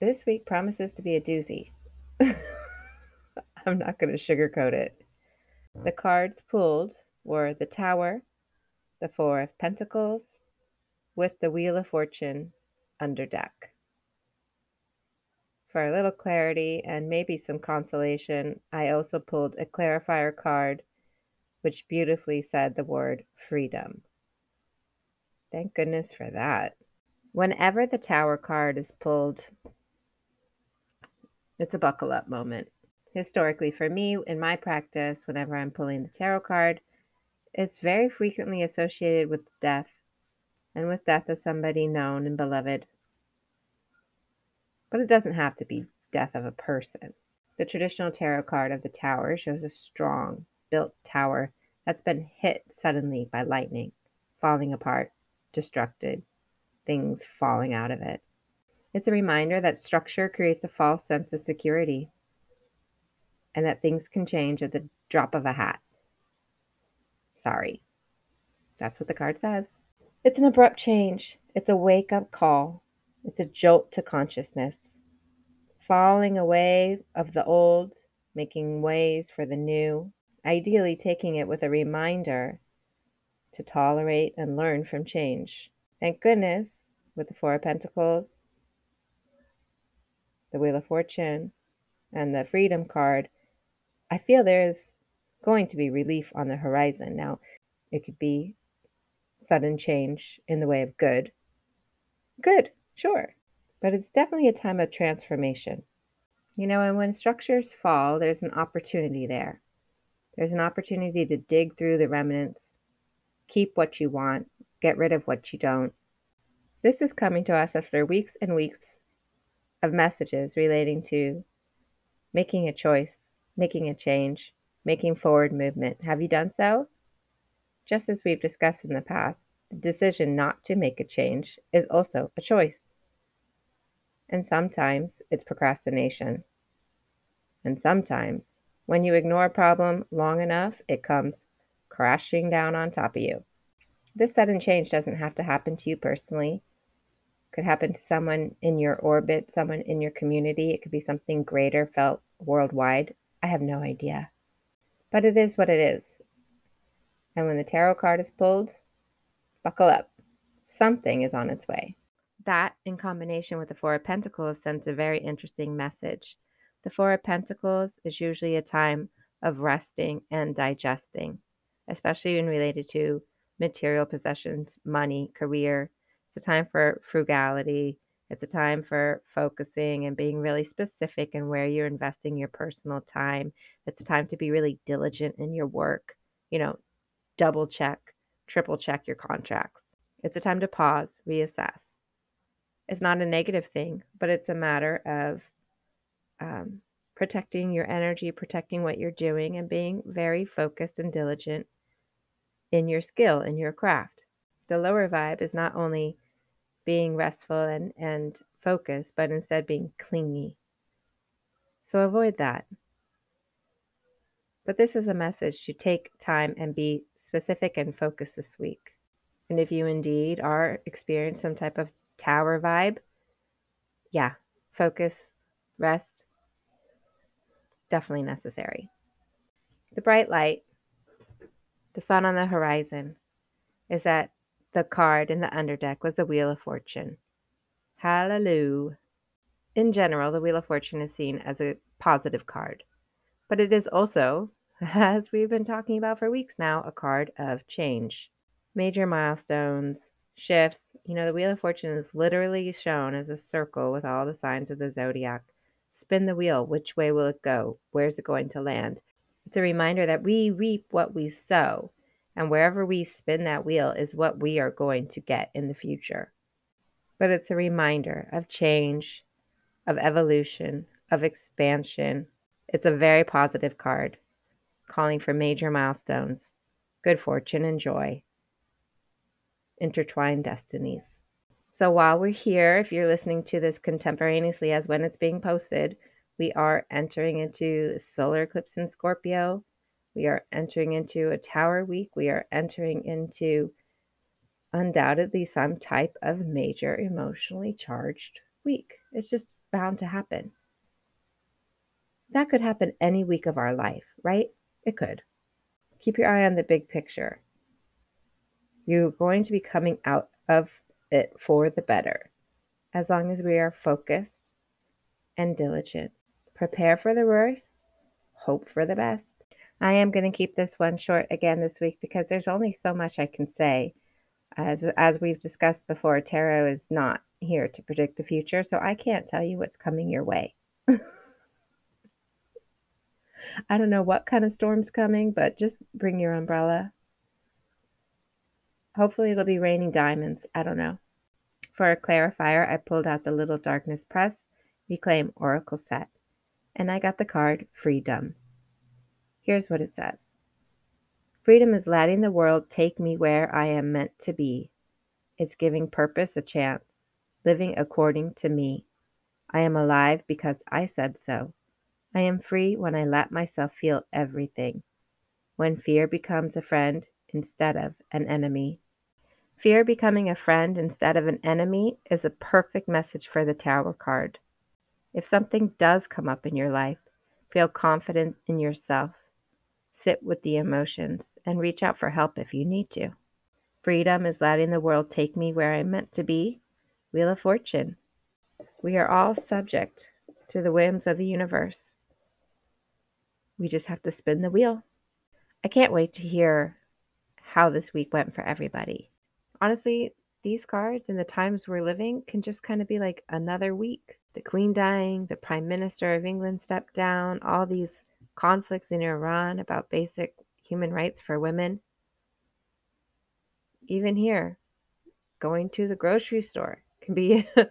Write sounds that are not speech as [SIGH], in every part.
This week promises to be a doozy. [LAUGHS] I'm not going to sugarcoat it. The cards pulled were the Tower, the Four of Pentacles, with the Wheel of Fortune under deck. For a little clarity and maybe some consolation, I also pulled a clarifier card which beautifully said the word freedom. Thank goodness for that. Whenever the Tower card is pulled, it's a buckle up moment. Historically, for me, in my practice, whenever I'm pulling the Tower card, it's very frequently associated with death and with death of somebody known and beloved. But it doesn't have to be death of a person. The traditional tarot card of the tower shows a strong, built tower that's been hit suddenly by lightning, falling apart, destructed, things falling out of it. It's a reminder that structure creates a false sense of security and that things can change at the drop of a hat. Sorry. That's what the card says. It's an abrupt change. It's a wake up call. It's a jolt to consciousness. Falling away of the old, making ways for the new, ideally taking it with a reminder to tolerate and learn from change. Thank goodness, with the Four of Pentacles, the Wheel of Fortune, and the Freedom card, I feel there's going to be relief on the horizon. Now, it could be sudden change in the way of good. Good, sure. But it's definitely a time of transformation. You know, and when structures fall, there's an opportunity there. There's an opportunity to dig through the remnants, keep what you want, get rid of what you don't. This is coming to us after weeks and weeks of messages relating to making a choice, making a change, making forward movement. Have you done so? Just as we've discussed in the past, the decision not to make a change is also a choice. And sometimes it's procrastination. And sometimes, when you ignore a problem long enough, it comes crashing down on top of you. This sudden change doesn't have to happen to you personally. Could happen to someone in your orbit, someone in your community. It could be something greater felt worldwide. I have no idea. But it is what it is. And when the Tower card is pulled, buckle up. Something is on its way. That, in combination with the Four of Pentacles, sends a very interesting message. The Four of Pentacles is usually a time of resting and digesting, especially when related to material possessions, money, career. It's a time for frugality. It's a time for focusing and being really specific in where you're investing your personal time. It's a time to be really diligent in your work. You know, double check, triple check your contracts. It's a time to pause, reassess. It's not a negative thing, but it's a matter of um, protecting your energy, protecting what you're doing, and being very focused and diligent in your skill, in your craft. The lower vibe is not only being restful and, and focused, but instead being clingy. So avoid that. But this is a message to take time and be specific and focused this week. And if you indeed are experiencing some type of tower vibe, yeah, focus, rest, definitely necessary. The bright light, the sun on the horizon, is that the card in the underdeck was the Wheel of Fortune. Hallelujah. In general, the Wheel of Fortune is seen as a positive card, but it is also [LAUGHS] as we've been talking about for weeks now, a card of change. Major milestones, shifts. You know, the Wheel of Fortune is literally shown as a circle with all the signs of the zodiac. Spin the wheel. Which way will it go? Where's it going to land? It's a reminder that we reap what we sow, and wherever we spin that wheel is what we are going to get in the future. But it's a reminder of change, of evolution, of expansion. It's a very positive card calling for major milestones, good fortune and joy, intertwined destinies. So while we're here, if you're listening to this contemporaneously as when it's being posted, we are entering into solar eclipse in Scorpio. We are entering into a tower week. We are entering into undoubtedly some type of major emotionally charged week. It's just bound to happen. That could happen any week of our life, right? It could. Keep your eye on the big picture. You're going to be coming out of it for the better, as long as we are focused and diligent. Prepare for the worst, hope for the best. I am going to keep this one short again this week because there's only so much I can say. As, as we've discussed before, tarot is not here to predict the future, so I can't tell you what's coming your way. [LAUGHS] I don't know what kind of storm's coming, but just bring your umbrella. Hopefully, it'll be raining diamonds. I don't know. For a clarifier, I pulled out the Little Darkness Press Reclaim Oracle set, and I got the card Freedom. Here's what it says Freedom is letting the world take me where I am meant to be. It's giving purpose a chance, living according to me. I am alive because I said so. I am free when I let myself feel everything. When fear becomes a friend instead of an enemy. Fear becoming a friend instead of an enemy is a perfect message for the Tower card. If something does come up in your life, feel confident in yourself sit with the emotions, and reach out for help if you need to. Freedom is letting the world take me where I'm meant to be. Wheel of Fortune. We are all subject to the whims of the universe. We just have to spin the wheel. I can't wait to hear how this week went for everybody. Honestly, these cards and the times we're living can just kind of be like another week. The Queen dying, the Prime Minister of England stepped down, all these conflicts in Iran about basic human rights for women. Even here, going to the grocery store can be [LAUGHS] a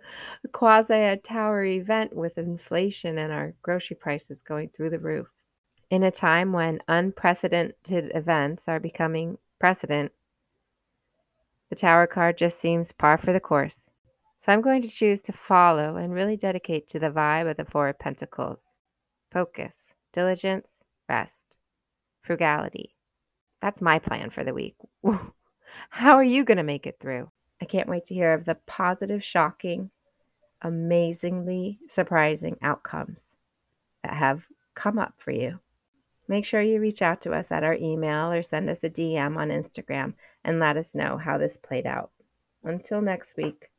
quasi a tower event with inflation and our grocery prices going through the roof. In a time when unprecedented events are becoming precedent, the tower card just seems par for the course. So I'm going to choose to follow and really dedicate to the vibe of the Four of Pentacles. Focus diligence, rest, frugality. That's my plan for the week. [LAUGHS] How are you going to make it through? I can't wait to hear of the positive, shocking, amazingly surprising outcomes that have come up for you. Make sure you reach out to us at our email or send us a DM on Instagram and let us know how this played out. Until next week.